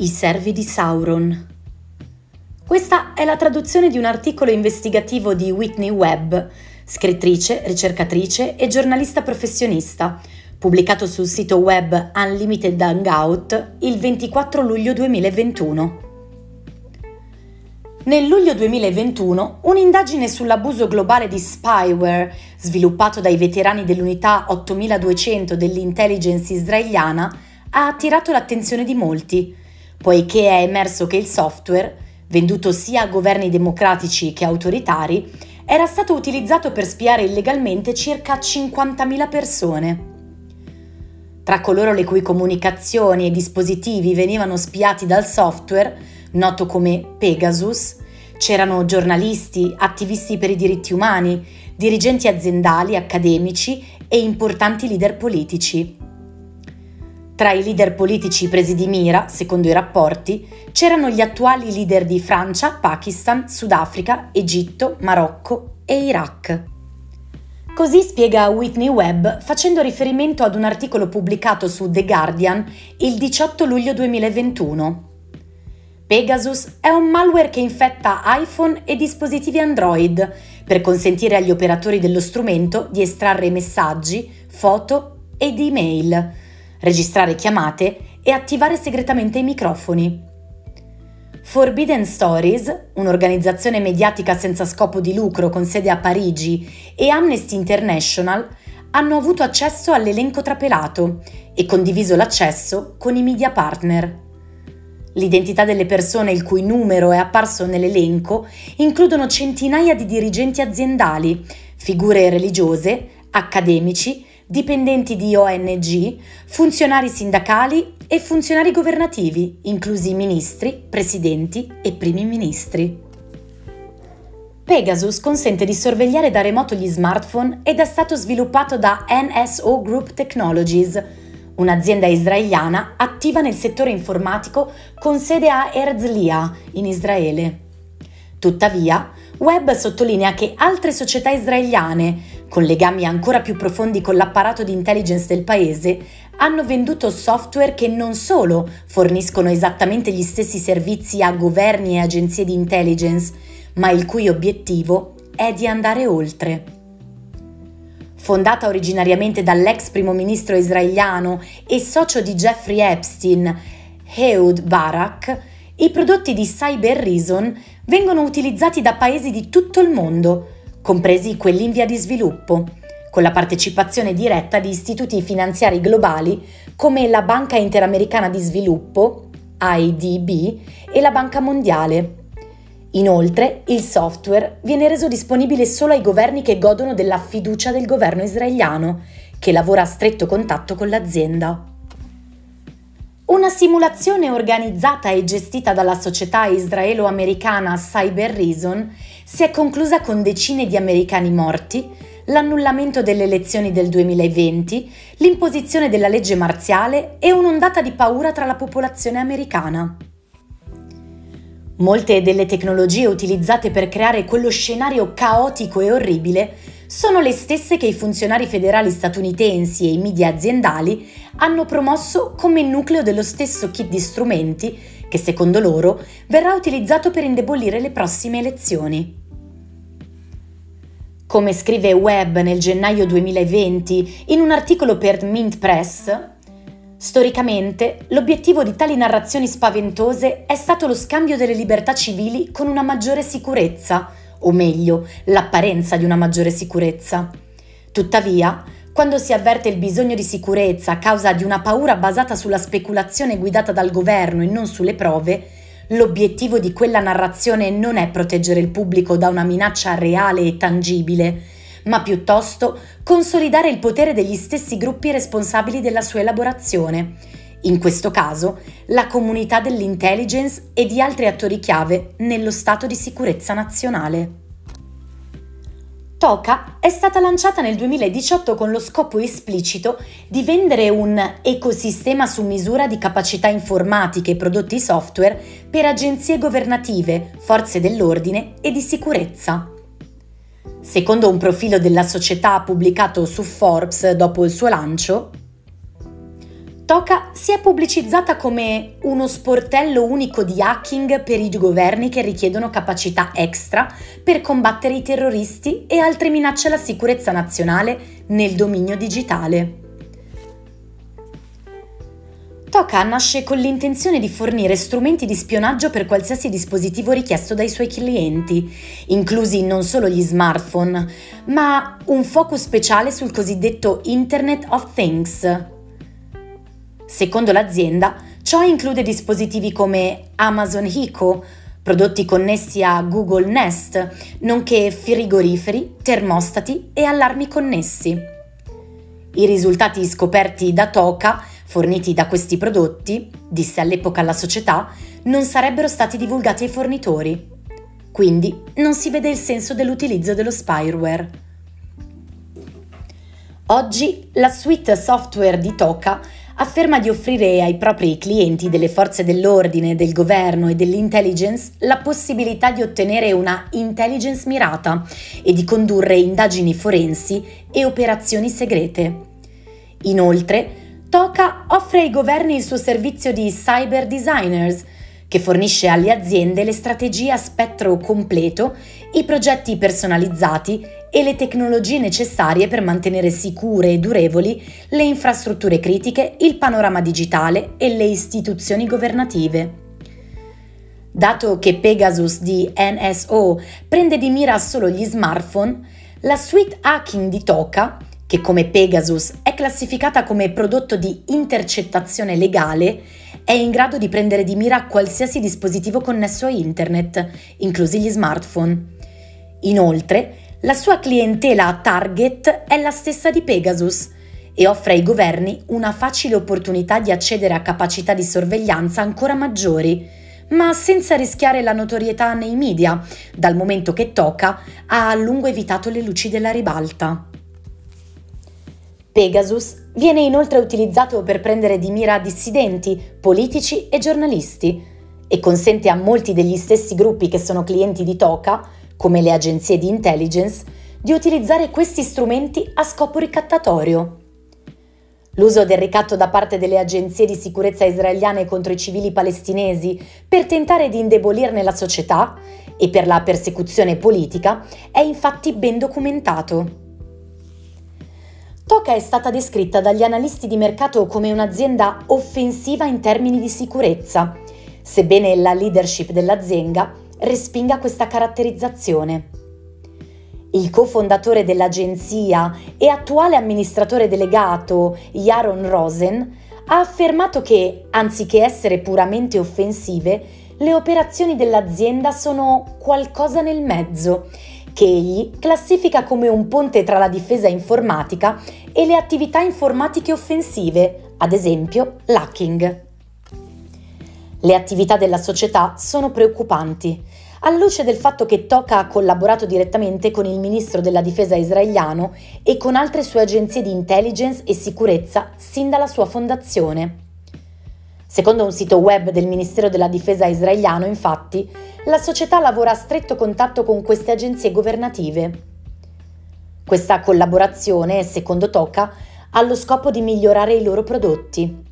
I servi di Sauron. Questa è la traduzione di un articolo investigativo di Whitney Webb, scrittrice, ricercatrice e giornalista professionista, pubblicato sul sito web Unlimited Hangout il 24 luglio 2021. Nel luglio 2021 un'indagine sull'abuso globale di spyware, sviluppato dai veterani dell'unità 8200 dell'intelligence israeliana, ha attirato l'attenzione di molti, poiché è emerso che il software, venduto sia a governi democratici che autoritari, era stato utilizzato per spiare illegalmente circa 50.000 persone. Tra coloro le cui comunicazioni e dispositivi venivano spiati dal software, noto come Pegasus, c'erano giornalisti, attivisti per i diritti umani, dirigenti aziendali, accademici e importanti leader politici. Tra i leader politici presi di mira, secondo i rapporti, c'erano gli attuali leader di Francia, Pakistan, Sudafrica, Egitto, Marocco e Iraq. Così spiega Whitney Webb facendo riferimento ad un articolo pubblicato su The Guardian il 18 luglio 2021. Pegasus è un malware che infetta iPhone e dispositivi Android per consentire agli operatori dello strumento di estrarre messaggi, foto ed email registrare chiamate e attivare segretamente i microfoni. Forbidden Stories, un'organizzazione mediatica senza scopo di lucro con sede a Parigi, e Amnesty International hanno avuto accesso all'elenco trapelato e condiviso l'accesso con i media partner. L'identità delle persone il cui numero è apparso nell'elenco includono centinaia di dirigenti aziendali, figure religiose, accademici, dipendenti di ONG, funzionari sindacali e funzionari governativi, inclusi ministri, presidenti e primi ministri. Pegasus consente di sorvegliare da remoto gli smartphone ed è stato sviluppato da NSO Group Technologies, un'azienda israeliana attiva nel settore informatico con sede a Herzliya, in Israele. Tuttavia, Webb sottolinea che altre società israeliane, con legami ancora più profondi con l'apparato di intelligence del paese, hanno venduto software che non solo forniscono esattamente gli stessi servizi a governi e agenzie di intelligence, ma il cui obiettivo è di andare oltre. Fondata originariamente dall'ex primo ministro israeliano e socio di Jeffrey Epstein, Ehud Barak, i prodotti di Cyber Reason vengono utilizzati da paesi di tutto il mondo, compresi quelli in via di sviluppo, con la partecipazione diretta di istituti finanziari globali come la Banca Interamericana di Sviluppo, IDB, e la Banca Mondiale. Inoltre, il software viene reso disponibile solo ai governi che godono della fiducia del governo israeliano, che lavora a stretto contatto con l'azienda. Una simulazione organizzata e gestita dalla società israelo-americana Cyber Reason si è conclusa con decine di americani morti, l'annullamento delle elezioni del 2020, l'imposizione della legge marziale e un'ondata di paura tra la popolazione americana. Molte delle tecnologie utilizzate per creare quello scenario caotico e orribile sono le stesse che i funzionari federali statunitensi e i media aziendali hanno promosso come nucleo dello stesso kit di strumenti che secondo loro verrà utilizzato per indebolire le prossime elezioni. Come scrive Webb nel gennaio 2020 in un articolo per Mint Press, storicamente l'obiettivo di tali narrazioni spaventose è stato lo scambio delle libertà civili con una maggiore sicurezza, o meglio, l'apparenza di una maggiore sicurezza. Tuttavia, quando si avverte il bisogno di sicurezza a causa di una paura basata sulla speculazione guidata dal governo e non sulle prove, l'obiettivo di quella narrazione non è proteggere il pubblico da una minaccia reale e tangibile, ma piuttosto consolidare il potere degli stessi gruppi responsabili della sua elaborazione, in questo caso la comunità dell'intelligence e di altri attori chiave nello stato di sicurezza nazionale. Toka è stata lanciata nel 2018 con lo scopo esplicito di vendere un ecosistema su misura di capacità informatiche e prodotti software per agenzie governative, forze dell'ordine e di sicurezza. Secondo un profilo della società pubblicato su Forbes dopo il suo lancio, Toka si è pubblicizzata come uno sportello unico di hacking per i governi che richiedono capacità extra per combattere i terroristi e altre minacce alla sicurezza nazionale nel dominio digitale. Toka nasce con l'intenzione di fornire strumenti di spionaggio per qualsiasi dispositivo richiesto dai suoi clienti, inclusi non solo gli smartphone, ma un focus speciale sul cosiddetto Internet of Things Secondo l'azienda, ciò include dispositivi come Amazon Echo, prodotti connessi a Google Nest, nonché frigoriferi, termostati e allarmi connessi. I risultati scoperti da Toka, forniti da questi prodotti, disse all'epoca la società, non sarebbero stati divulgati ai fornitori. Quindi non si vede il senso dell'utilizzo dello spyware. Oggi la suite software di Toka afferma di offrire ai propri clienti delle forze dell'ordine, del governo e dell'intelligence la possibilità di ottenere una intelligence mirata e di condurre indagini forensi e operazioni segrete. Inoltre, Toka offre ai governi il suo servizio di cyber designers, che fornisce alle aziende le strategie a spettro completo, i progetti personalizzati e le tecnologie necessarie per mantenere sicure e durevoli le infrastrutture critiche, il panorama digitale e le istituzioni governative. Dato che Pegasus di NSO prende di mira solo gli smartphone, la suite hacking di Toka, che come Pegasus è classificata come prodotto di intercettazione legale, è in grado di prendere di mira qualsiasi dispositivo connesso a internet, inclusi gli smartphone. Inoltre, la sua clientela target è la stessa di Pegasus e offre ai governi una facile opportunità di accedere a capacità di sorveglianza ancora maggiori, ma senza rischiare la notorietà nei media, dal momento che Toca ha a lungo evitato le luci della ribalta. Pegasus viene inoltre utilizzato per prendere di mira dissidenti, politici e giornalisti e consente a molti degli stessi gruppi che sono clienti di Toca come le agenzie di intelligence, di utilizzare questi strumenti a scopo ricattatorio. L'uso del ricatto da parte delle agenzie di sicurezza israeliane contro i civili palestinesi per tentare di indebolirne la società e per la persecuzione politica è infatti ben documentato. Toca è stata descritta dagli analisti di mercato come un'azienda offensiva in termini di sicurezza, sebbene la leadership dell'azienda respinga questa caratterizzazione. Il cofondatore dell'agenzia e attuale amministratore delegato Jaron Rosen ha affermato che, anziché essere puramente offensive, le operazioni dell'azienda sono qualcosa nel mezzo, che egli classifica come un ponte tra la difesa informatica e le attività informatiche offensive, ad esempio l'hacking. Le attività della società sono preoccupanti, alla luce del fatto che Toka ha collaborato direttamente con il ministro della difesa israeliano e con altre sue agenzie di intelligence e sicurezza sin dalla sua fondazione. Secondo un sito web del Ministero della Difesa israeliano, infatti, la società lavora a stretto contatto con queste agenzie governative. Questa collaborazione, secondo Toka, ha lo scopo di migliorare i loro prodotti.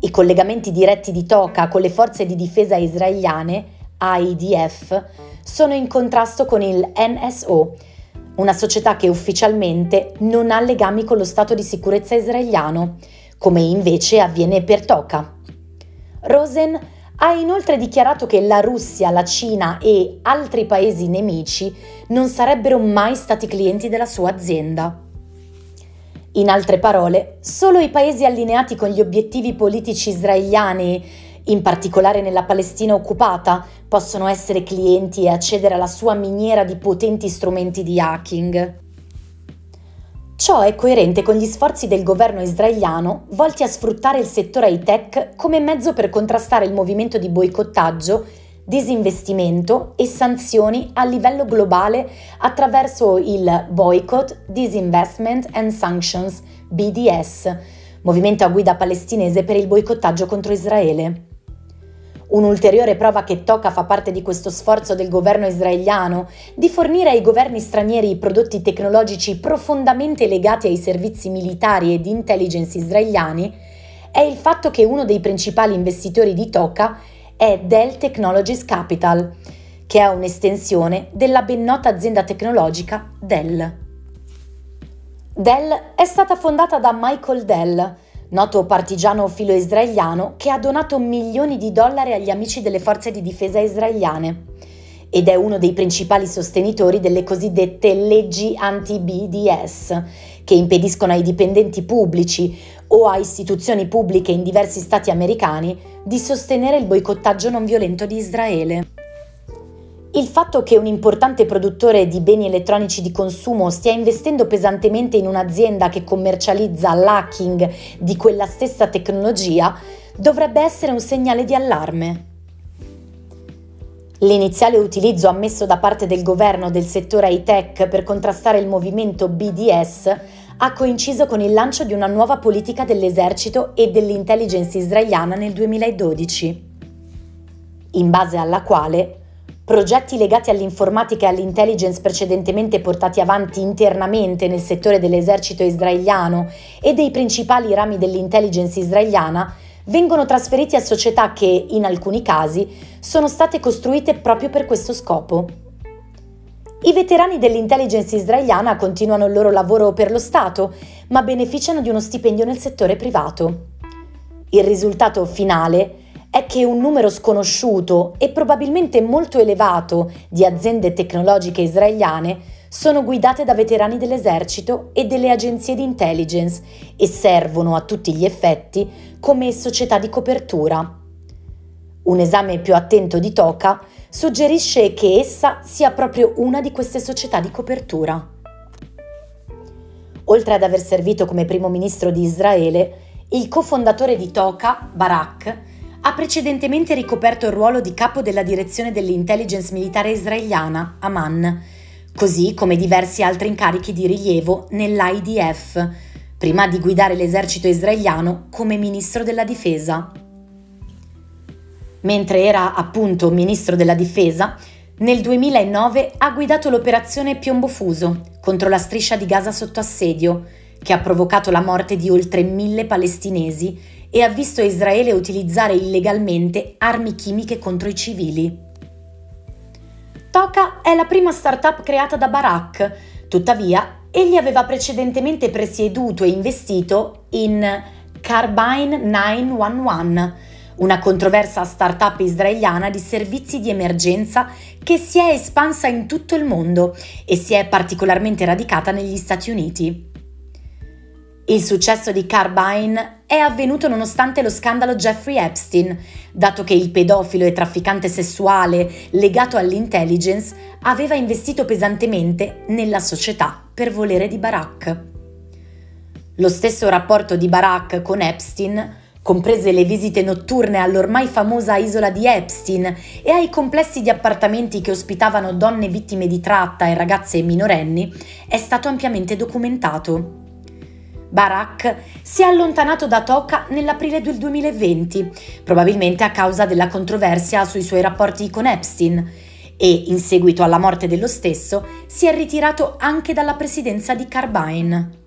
I collegamenti diretti di Toka con le forze di difesa israeliane, AIDF, sono in contrasto con il NSO, una società che ufficialmente non ha legami con lo Stato di sicurezza israeliano, come invece avviene per Toka. Rosen ha inoltre dichiarato che la Russia, la Cina e altri paesi nemici non sarebbero mai stati clienti della sua azienda. In altre parole, solo i paesi allineati con gli obiettivi politici israeliani, in particolare nella Palestina occupata, possono essere clienti e accedere alla sua miniera di potenti strumenti di hacking. Ciò è coerente con gli sforzi del governo israeliano volti a sfruttare il settore high-tech come mezzo per contrastare il movimento di boicottaggio disinvestimento e sanzioni a livello globale attraverso il Boycott, Disinvestment and Sanctions, BDS, movimento a guida palestinese per il boicottaggio contro Israele. Un'ulteriore prova che Toca fa parte di questo sforzo del governo israeliano di fornire ai governi stranieri prodotti tecnologici profondamente legati ai servizi militari e di intelligence israeliani è il fatto che uno dei principali investitori di Toca è Dell Technologies Capital, che è un'estensione della ben nota azienda tecnologica Dell. Dell è stata fondata da Michael Dell, noto partigiano filo-israeliano che ha donato milioni di dollari agli amici delle forze di difesa israeliane ed è uno dei principali sostenitori delle cosiddette leggi anti-BDS, che impediscono ai dipendenti pubblici o a istituzioni pubbliche in diversi stati americani di sostenere il boicottaggio non violento di Israele. Il fatto che un importante produttore di beni elettronici di consumo stia investendo pesantemente in un'azienda che commercializza l'hacking di quella stessa tecnologia dovrebbe essere un segnale di allarme. L'iniziale utilizzo ammesso da parte del governo del settore high-tech per contrastare il movimento BDS ha coinciso con il lancio di una nuova politica dell'esercito e dell'intelligence israeliana nel 2012, in base alla quale progetti legati all'informatica e all'intelligence precedentemente portati avanti internamente nel settore dell'esercito israeliano e dei principali rami dell'intelligence israeliana vengono trasferiti a società che, in alcuni casi, sono state costruite proprio per questo scopo. I veterani dell'intelligence israeliana continuano il loro lavoro per lo Stato, ma beneficiano di uno stipendio nel settore privato. Il risultato finale è che un numero sconosciuto e probabilmente molto elevato di aziende tecnologiche israeliane sono guidate da veterani dell'esercito e delle agenzie di intelligence e servono a tutti gli effetti come società di copertura. Un esame più attento di Toca suggerisce che essa sia proprio una di queste società di copertura. Oltre ad aver servito come primo ministro di Israele, il cofondatore di Toca, Barak, ha precedentemente ricoperto il ruolo di capo della direzione dell'intelligence militare israeliana, Aman, così come diversi altri incarichi di rilievo nell'IDF, prima di guidare l'esercito israeliano come ministro della difesa. Mentre era appunto ministro della difesa, nel 2009 ha guidato l'operazione Piombo Fuso contro la striscia di Gaza sotto assedio, che ha provocato la morte di oltre mille palestinesi e ha visto Israele utilizzare illegalmente armi chimiche contro i civili. Toka è la prima startup creata da Barak, tuttavia egli aveva precedentemente presieduto e investito in Carbine 911, una controversa startup israeliana di servizi di emergenza che si è espansa in tutto il mondo e si è particolarmente radicata negli Stati Uniti. Il successo di Carbine è avvenuto nonostante lo scandalo Jeffrey Epstein, dato che il pedofilo e trafficante sessuale legato all'intelligence aveva investito pesantemente nella società per volere di Barack. Lo stesso rapporto di Barack con Epstein, comprese le visite notturne all'ormai famosa isola di Epstein e ai complessi di appartamenti che ospitavano donne vittime di tratta e ragazze minorenni, è stato ampiamente documentato. Barak si è allontanato da Toca nell'aprile del 2020, probabilmente a causa della controversia sui suoi rapporti con Epstein, e in seguito alla morte dello stesso si è ritirato anche dalla presidenza di Carbine.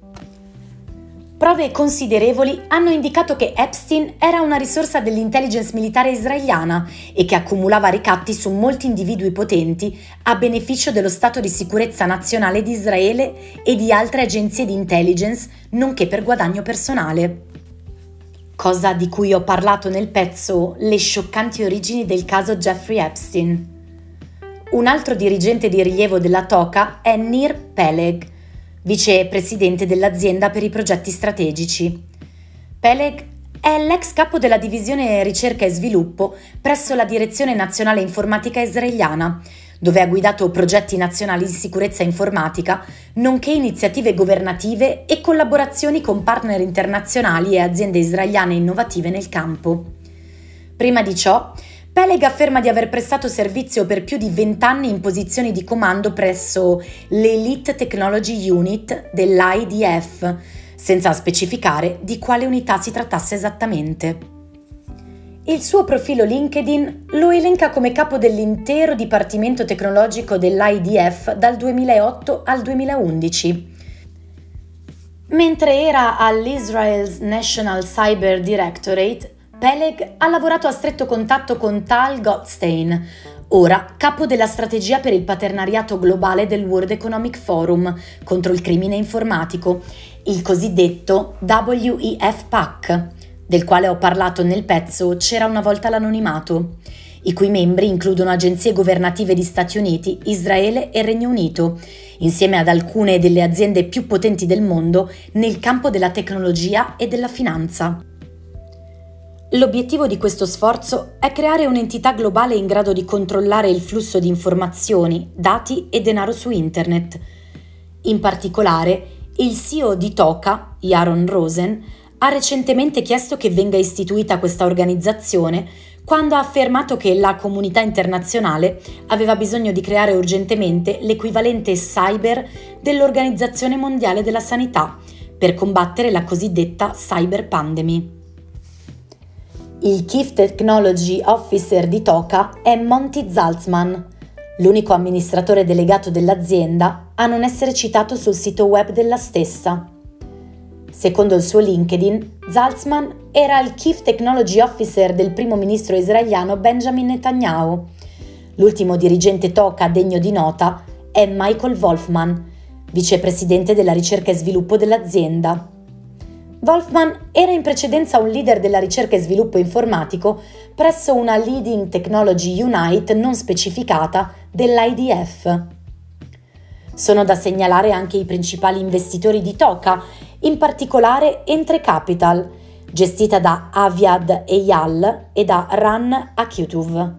Prove considerevoli hanno indicato che Epstein era una risorsa dell'intelligence militare israeliana e che accumulava ricatti su molti individui potenti a beneficio dello Stato di sicurezza nazionale di Israele e di altre agenzie di intelligence, nonché per guadagno personale. Cosa di cui ho parlato nel pezzo Le scioccanti origini del caso Jeffrey Epstein. Un altro dirigente di rilievo della Toca è Nir Peleg, vicepresidente dell'azienda per i progetti strategici. Peleg è l'ex capo della divisione ricerca e sviluppo presso la Direzione Nazionale Informatica Israeliana, dove ha guidato progetti nazionali di sicurezza informatica, nonché iniziative governative e collaborazioni con partner internazionali e aziende israeliane innovative nel campo. Prima di ciò, Peleg afferma di aver prestato servizio per più di vent'anni in posizioni di comando presso l'Elite Technology Unit dell'IDF, senza specificare di quale unità si trattasse esattamente. Il suo profilo LinkedIn lo elenca come capo dell'intero dipartimento tecnologico dell'IDF dal 2008 al 2011. Mentre era all'Israel's National Cyber Directorate, Peleg ha lavorato a stretto contatto con Tal Gottstein, ora capo della strategia per il paternariato globale del World Economic Forum contro il crimine informatico, il cosiddetto WEF-PAC, del quale ho parlato nel pezzo C'era una volta l'anonimato i cui membri includono agenzie governative di Stati Uniti, Israele e Regno Unito, insieme ad alcune delle aziende più potenti del mondo nel campo della tecnologia e della finanza. L'obiettivo di questo sforzo è creare un'entità globale in grado di controllare il flusso di informazioni, dati e denaro su Internet. In particolare, il CEO di Toka, Yaron Rosen, ha recentemente chiesto che venga istituita questa organizzazione quando ha affermato che la comunità internazionale aveva bisogno di creare urgentemente l'equivalente cyber dell'Organizzazione Mondiale della Sanità per combattere la cosiddetta cyber pandemic. Il Chief Technology Officer di Toka è Monty Zaltzman, l'unico amministratore delegato dell'azienda a non essere citato sul sito web della stessa. Secondo il suo LinkedIn, Zaltzman era il Chief Technology Officer del primo ministro israeliano Benjamin Netanyahu. L'ultimo dirigente Toca degno di nota è Michael Wolfman, vicepresidente della ricerca e sviluppo dell'azienda. Wolfman era in precedenza un leader della ricerca e sviluppo informatico presso una Leading Technology Unite non specificata dell'IDF. Sono da segnalare anche i principali investitori di Toca, in particolare Entre Capital, gestita da Aviad Eyal e da Ran Akituv.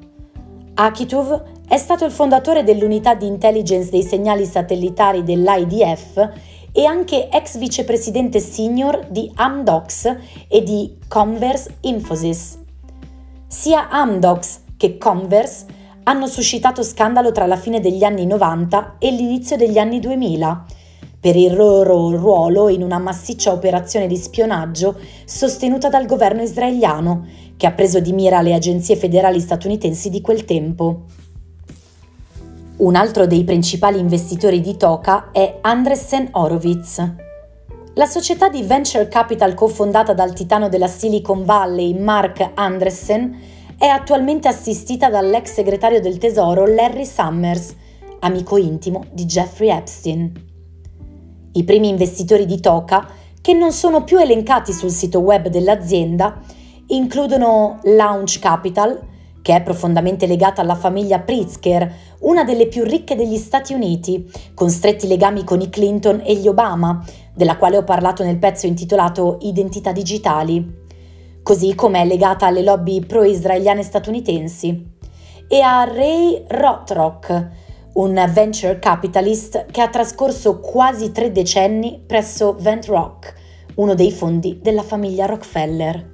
Akituv è stato il fondatore dell'unità di intelligence dei segnali satellitari dell'IDF e anche ex vicepresidente senior di Amdocs e di Converse Infosys. Sia Amdocs che Converse hanno suscitato scandalo tra la fine degli anni 90 e l'inizio degli anni 2000 per il loro ruolo in una massiccia operazione di spionaggio sostenuta dal governo israeliano, che ha preso di mira le agenzie federali statunitensi di quel tempo. Un altro dei principali investitori di Toka è Andresen Horowitz. La società di venture capital cofondata dal titano della Silicon Valley Mark Andresen è attualmente assistita dall'ex segretario del tesoro Larry Summers, amico intimo di Jeffrey Epstein. I primi investitori di Toka, che non sono più elencati sul sito web dell'azienda, includono Launch Capital, che è profondamente legata alla famiglia Pritzker, una delle più ricche degli Stati Uniti, con stretti legami con i Clinton e gli Obama, della quale ho parlato nel pezzo intitolato Identità digitali, così come è legata alle lobby pro-israeliane statunitensi, e a Ray Rothrock, un venture capitalist che ha trascorso quasi tre decenni presso Vent Rock, uno dei fondi della famiglia Rockefeller.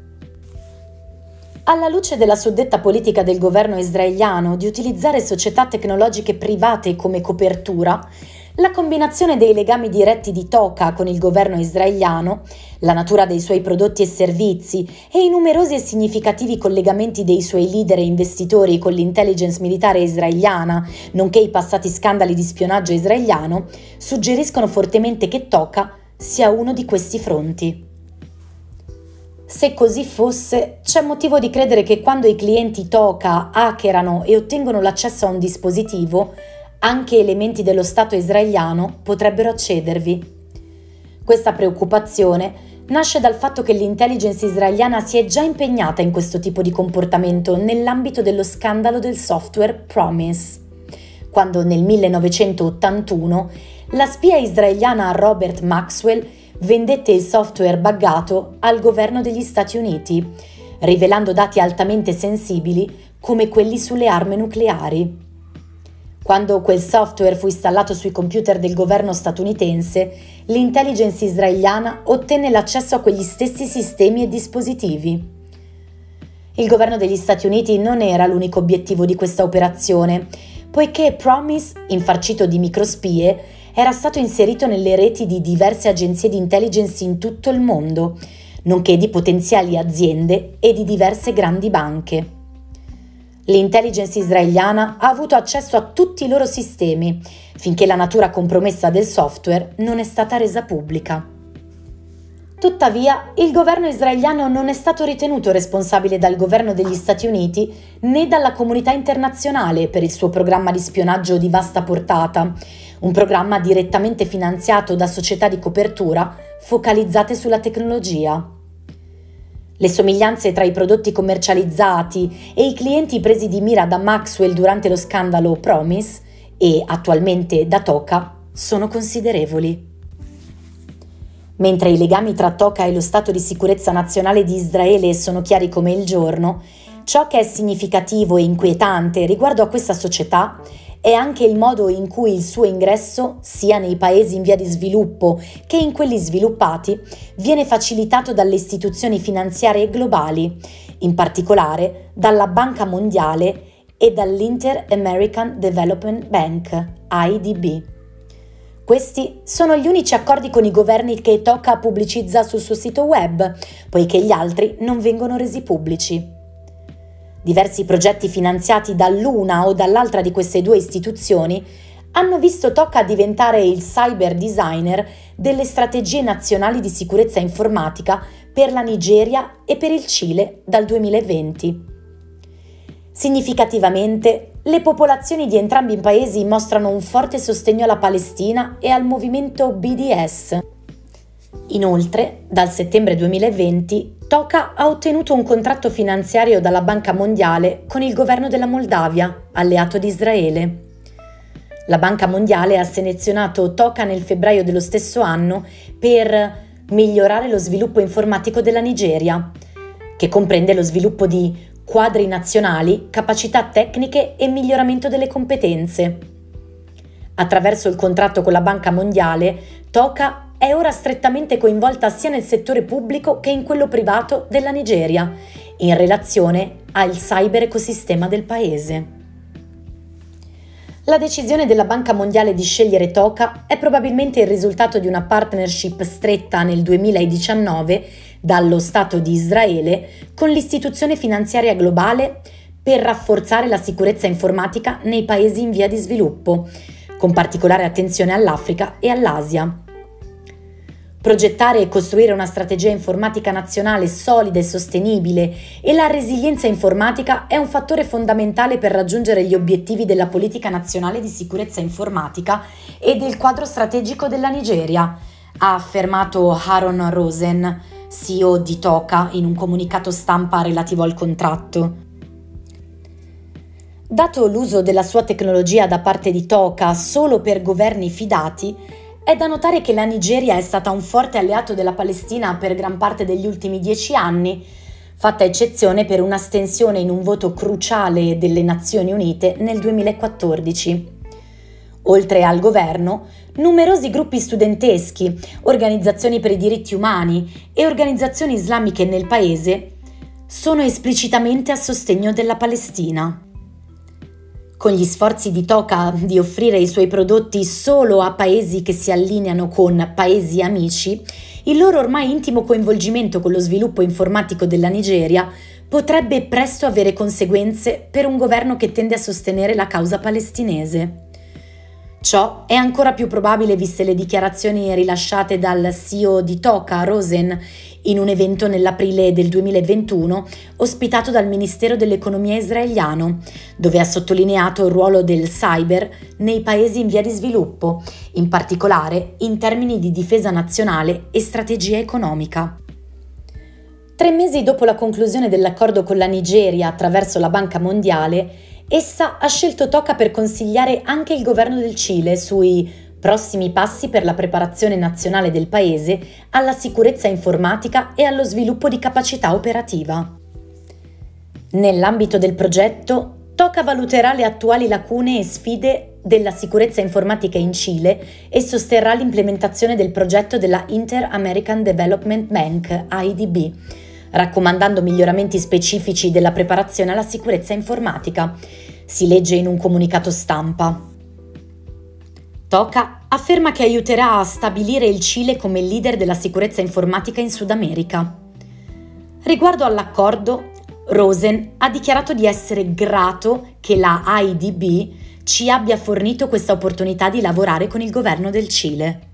Alla luce della suddetta politica del governo israeliano di utilizzare società tecnologiche private come copertura, la combinazione dei legami diretti di Toka con il governo israeliano, la natura dei suoi prodotti e servizi e i numerosi e significativi collegamenti dei suoi leader e investitori con l'intelligence militare israeliana, nonché i passati scandali di spionaggio israeliano, suggeriscono fortemente che Toka sia uno di questi fronti. Se così fosse, c'è motivo di credere che quando i clienti Toka hackerano e ottengono l'accesso a un dispositivo, anche elementi dello Stato israeliano potrebbero accedervi. Questa preoccupazione nasce dal fatto che l'intelligence israeliana si è già impegnata in questo tipo di comportamento nell'ambito dello scandalo del software Promise, quando nel 1981 la spia israeliana Robert Maxwell vendette il software buggato al governo degli Stati Uniti, rivelando dati altamente sensibili come quelli sulle armi nucleari. Quando quel software fu installato sui computer del governo statunitense, l'intelligence israeliana ottenne l'accesso a quegli stessi sistemi e dispositivi. Il governo degli Stati Uniti non era l'unico obiettivo di questa operazione, poiché Promise, infarcito di microspie, era stato inserito nelle reti di diverse agenzie di intelligence in tutto il mondo, nonché di potenziali aziende e di diverse grandi banche. L'intelligence israeliana ha avuto accesso a tutti i loro sistemi finché la natura compromessa del software non è stata resa pubblica. Tuttavia, il governo israeliano non è stato ritenuto responsabile dal governo degli Stati Uniti né dalla comunità internazionale per il suo programma di spionaggio di vasta portata, un programma direttamente finanziato da società di copertura focalizzate sulla tecnologia. Le somiglianze tra i prodotti commercializzati e i clienti presi di mira da Maxwell durante lo scandalo Promise e attualmente da Toca sono considerevoli. Mentre i legami tra Toca e lo Stato di sicurezza nazionale di Israele sono chiari come il giorno, ciò che è significativo e inquietante riguardo a questa società è anche il modo in cui il suo ingresso, sia nei paesi in via di sviluppo che in quelli sviluppati, viene facilitato dalle istituzioni finanziarie globali, in particolare dalla Banca Mondiale e dall'Inter-American Development Bank, IDB. Questi sono gli unici accordi con i governi che Toca pubblicizza sul suo sito web, poiché gli altri non vengono resi pubblici. Diversi progetti finanziati dall'una o dall'altra di queste due istituzioni hanno visto Toca diventare il cyber designer delle strategie nazionali di sicurezza informatica per la Nigeria e per il Cile dal 2020. Significativamente, le popolazioni di entrambi i paesi mostrano un forte sostegno alla Palestina e al movimento BDS. Inoltre, dal settembre 2020, Toca ha ottenuto un contratto finanziario dalla Banca Mondiale con il governo della Moldavia, alleato di Israele. La Banca Mondiale ha selezionato Toca nel febbraio dello stesso anno per migliorare lo sviluppo informatico della Nigeria, che comprende lo sviluppo di quadri nazionali, capacità tecniche e miglioramento delle competenze. Attraverso il contratto con la Banca Mondiale, Toca è ora strettamente coinvolta sia nel settore pubblico che in quello privato della Nigeria, in relazione al cyber ecosistema del paese. La decisione della Banca Mondiale di scegliere Toca è probabilmente il risultato di una partnership stretta nel 2019 dallo Stato di Israele con l'istituzione finanziaria globale per rafforzare la sicurezza informatica nei paesi in via di sviluppo, con particolare attenzione all'Africa e all'Asia. Progettare e costruire una strategia informatica nazionale solida e sostenibile e la resilienza informatica è un fattore fondamentale per raggiungere gli obiettivi della politica nazionale di sicurezza informatica e del quadro strategico della Nigeria, ha affermato Aaron Rosen, CEO di Toca, in un comunicato stampa relativo al contratto. Dato l'uso della sua tecnologia da parte di Toca solo per governi fidati, è da notare che la Nigeria è stata un forte alleato della Palestina per gran parte degli ultimi dieci anni, fatta eccezione per un'astensione in un voto cruciale delle Nazioni Unite nel 2014. Oltre al governo, numerosi gruppi studenteschi, organizzazioni per i diritti umani e organizzazioni islamiche nel paese sono esplicitamente a sostegno della Palestina. Con gli sforzi di Toca di offrire i suoi prodotti solo a paesi che si allineano con paesi amici, il loro ormai intimo coinvolgimento con lo sviluppo informatico della Nigeria potrebbe presto avere conseguenze per un governo che tende a sostenere la causa palestinese. Ciò è ancora più probabile viste le dichiarazioni rilasciate dal CEO di Toca, Rosen, in un evento nell'aprile del 2021 ospitato dal Ministero dell'Economia israeliano, dove ha sottolineato il ruolo del cyber nei paesi in via di sviluppo, in particolare in termini di difesa nazionale e strategia economica. Tre mesi dopo la conclusione dell'accordo con la Nigeria attraverso la Banca Mondiale, Essa ha scelto Toca per consigliare anche il governo del Cile sui prossimi passi per la preparazione nazionale del paese alla sicurezza informatica e allo sviluppo di capacità operativa. Nell'ambito del progetto, Toca valuterà le attuali lacune e sfide della sicurezza informatica in Cile e sosterrà l'implementazione del progetto della Inter-American Development Bank, IDB, raccomandando miglioramenti specifici della preparazione alla sicurezza informatica. Si legge in un comunicato stampa. Toca afferma che aiuterà a stabilire il Cile come leader della sicurezza informatica in Sud America. Riguardo all'accordo, Rosen ha dichiarato di essere grato che la IDB ci abbia fornito questa opportunità di lavorare con il governo del Cile.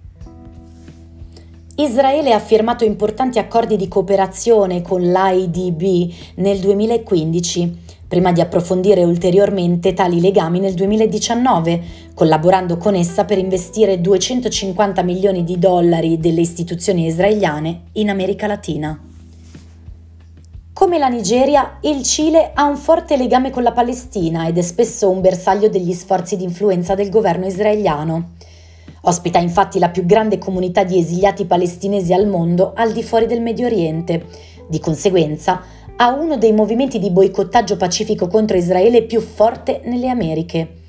Israele ha firmato importanti accordi di cooperazione con l'IDB nel 2015, prima di approfondire ulteriormente tali legami nel 2019, collaborando con essa per investire 250 milioni di dollari delle istituzioni israeliane in America Latina. Come la Nigeria, il Cile ha un forte legame con la Palestina ed è spesso un bersaglio degli sforzi di influenza del governo israeliano. Ospita infatti la più grande comunità di esiliati palestinesi al mondo al di fuori del Medio Oriente. Di conseguenza, ha uno dei movimenti di boicottaggio pacifico contro Israele più forte nelle Americhe.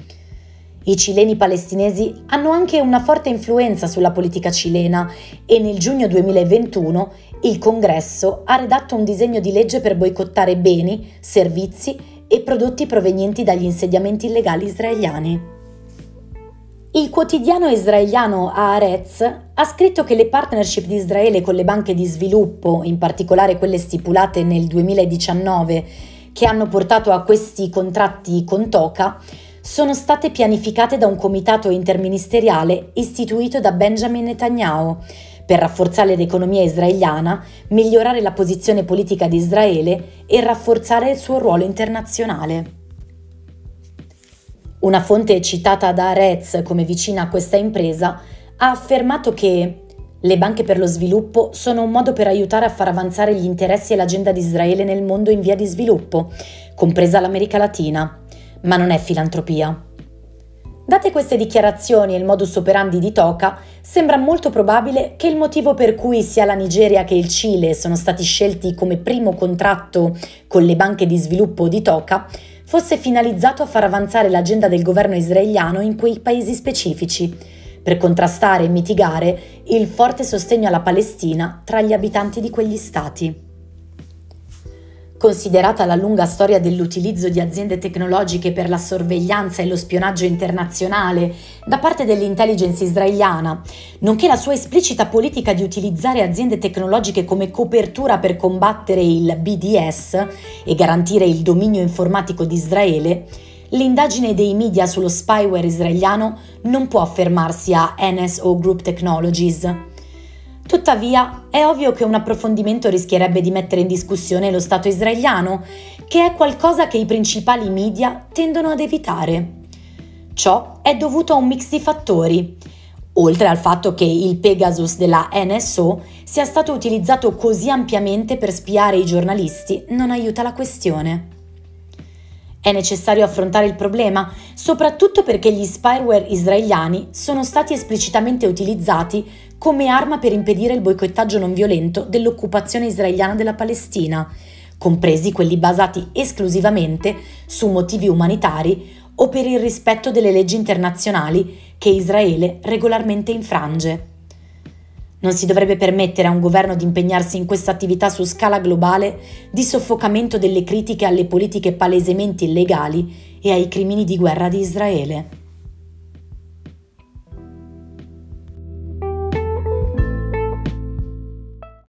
I cileni palestinesi hanno anche una forte influenza sulla politica cilena e nel giugno 2021 il Congresso ha redatto un disegno di legge per boicottare beni, servizi e prodotti provenienti dagli insediamenti illegali israeliani. Il quotidiano israeliano Haaretz ha scritto che le partnership di Israele con le banche di sviluppo, in particolare quelle stipulate nel 2019, che hanno portato a questi contratti con Toca, sono state pianificate da un comitato interministeriale istituito da Benjamin Netanyahu per rafforzare l'economia israeliana, migliorare la posizione politica di Israele e rafforzare il suo ruolo internazionale. Una fonte citata da Rez come vicina a questa impresa ha affermato che le banche per lo sviluppo sono un modo per aiutare a far avanzare gli interessi e l'agenda di Israele nel mondo in via di sviluppo, compresa l'America Latina, ma non è filantropia. Date queste dichiarazioni e il modus operandi di Toca, sembra molto probabile che il motivo per cui sia la Nigeria che il Cile sono stati scelti come primo contratto con le banche di sviluppo di Toca fosse finalizzato a far avanzare l'agenda del governo israeliano in quei paesi specifici, per contrastare e mitigare il forte sostegno alla Palestina tra gli abitanti di quegli stati. Considerata la lunga storia dell'utilizzo di aziende tecnologiche per la sorveglianza e lo spionaggio internazionale da parte dell'intelligence israeliana, nonché la sua esplicita politica di utilizzare aziende tecnologiche come copertura per combattere il BDS e garantire il dominio informatico di Israele, l'indagine dei media sullo spyware israeliano non può fermarsi a NSO Group Technologies Tuttavia, è ovvio che un approfondimento rischierebbe di mettere in discussione lo Stato israeliano, che è qualcosa che i principali media tendono ad evitare. Ciò è dovuto a un mix di fattori, oltre al fatto che il Pegasus della NSO sia stato utilizzato così ampiamente per spiare i giornalisti non aiuta la questione. È necessario affrontare il problema, soprattutto perché gli spyware israeliani sono stati esplicitamente utilizzati come arma per impedire il boicottaggio non violento dell'occupazione israeliana della Palestina, compresi quelli basati esclusivamente su motivi umanitari o per il rispetto delle leggi internazionali che Israele regolarmente infrange. Non si dovrebbe permettere a un governo di impegnarsi in questa attività su scala globale di soffocamento delle critiche alle politiche palesemente illegali e ai crimini di guerra di Israele.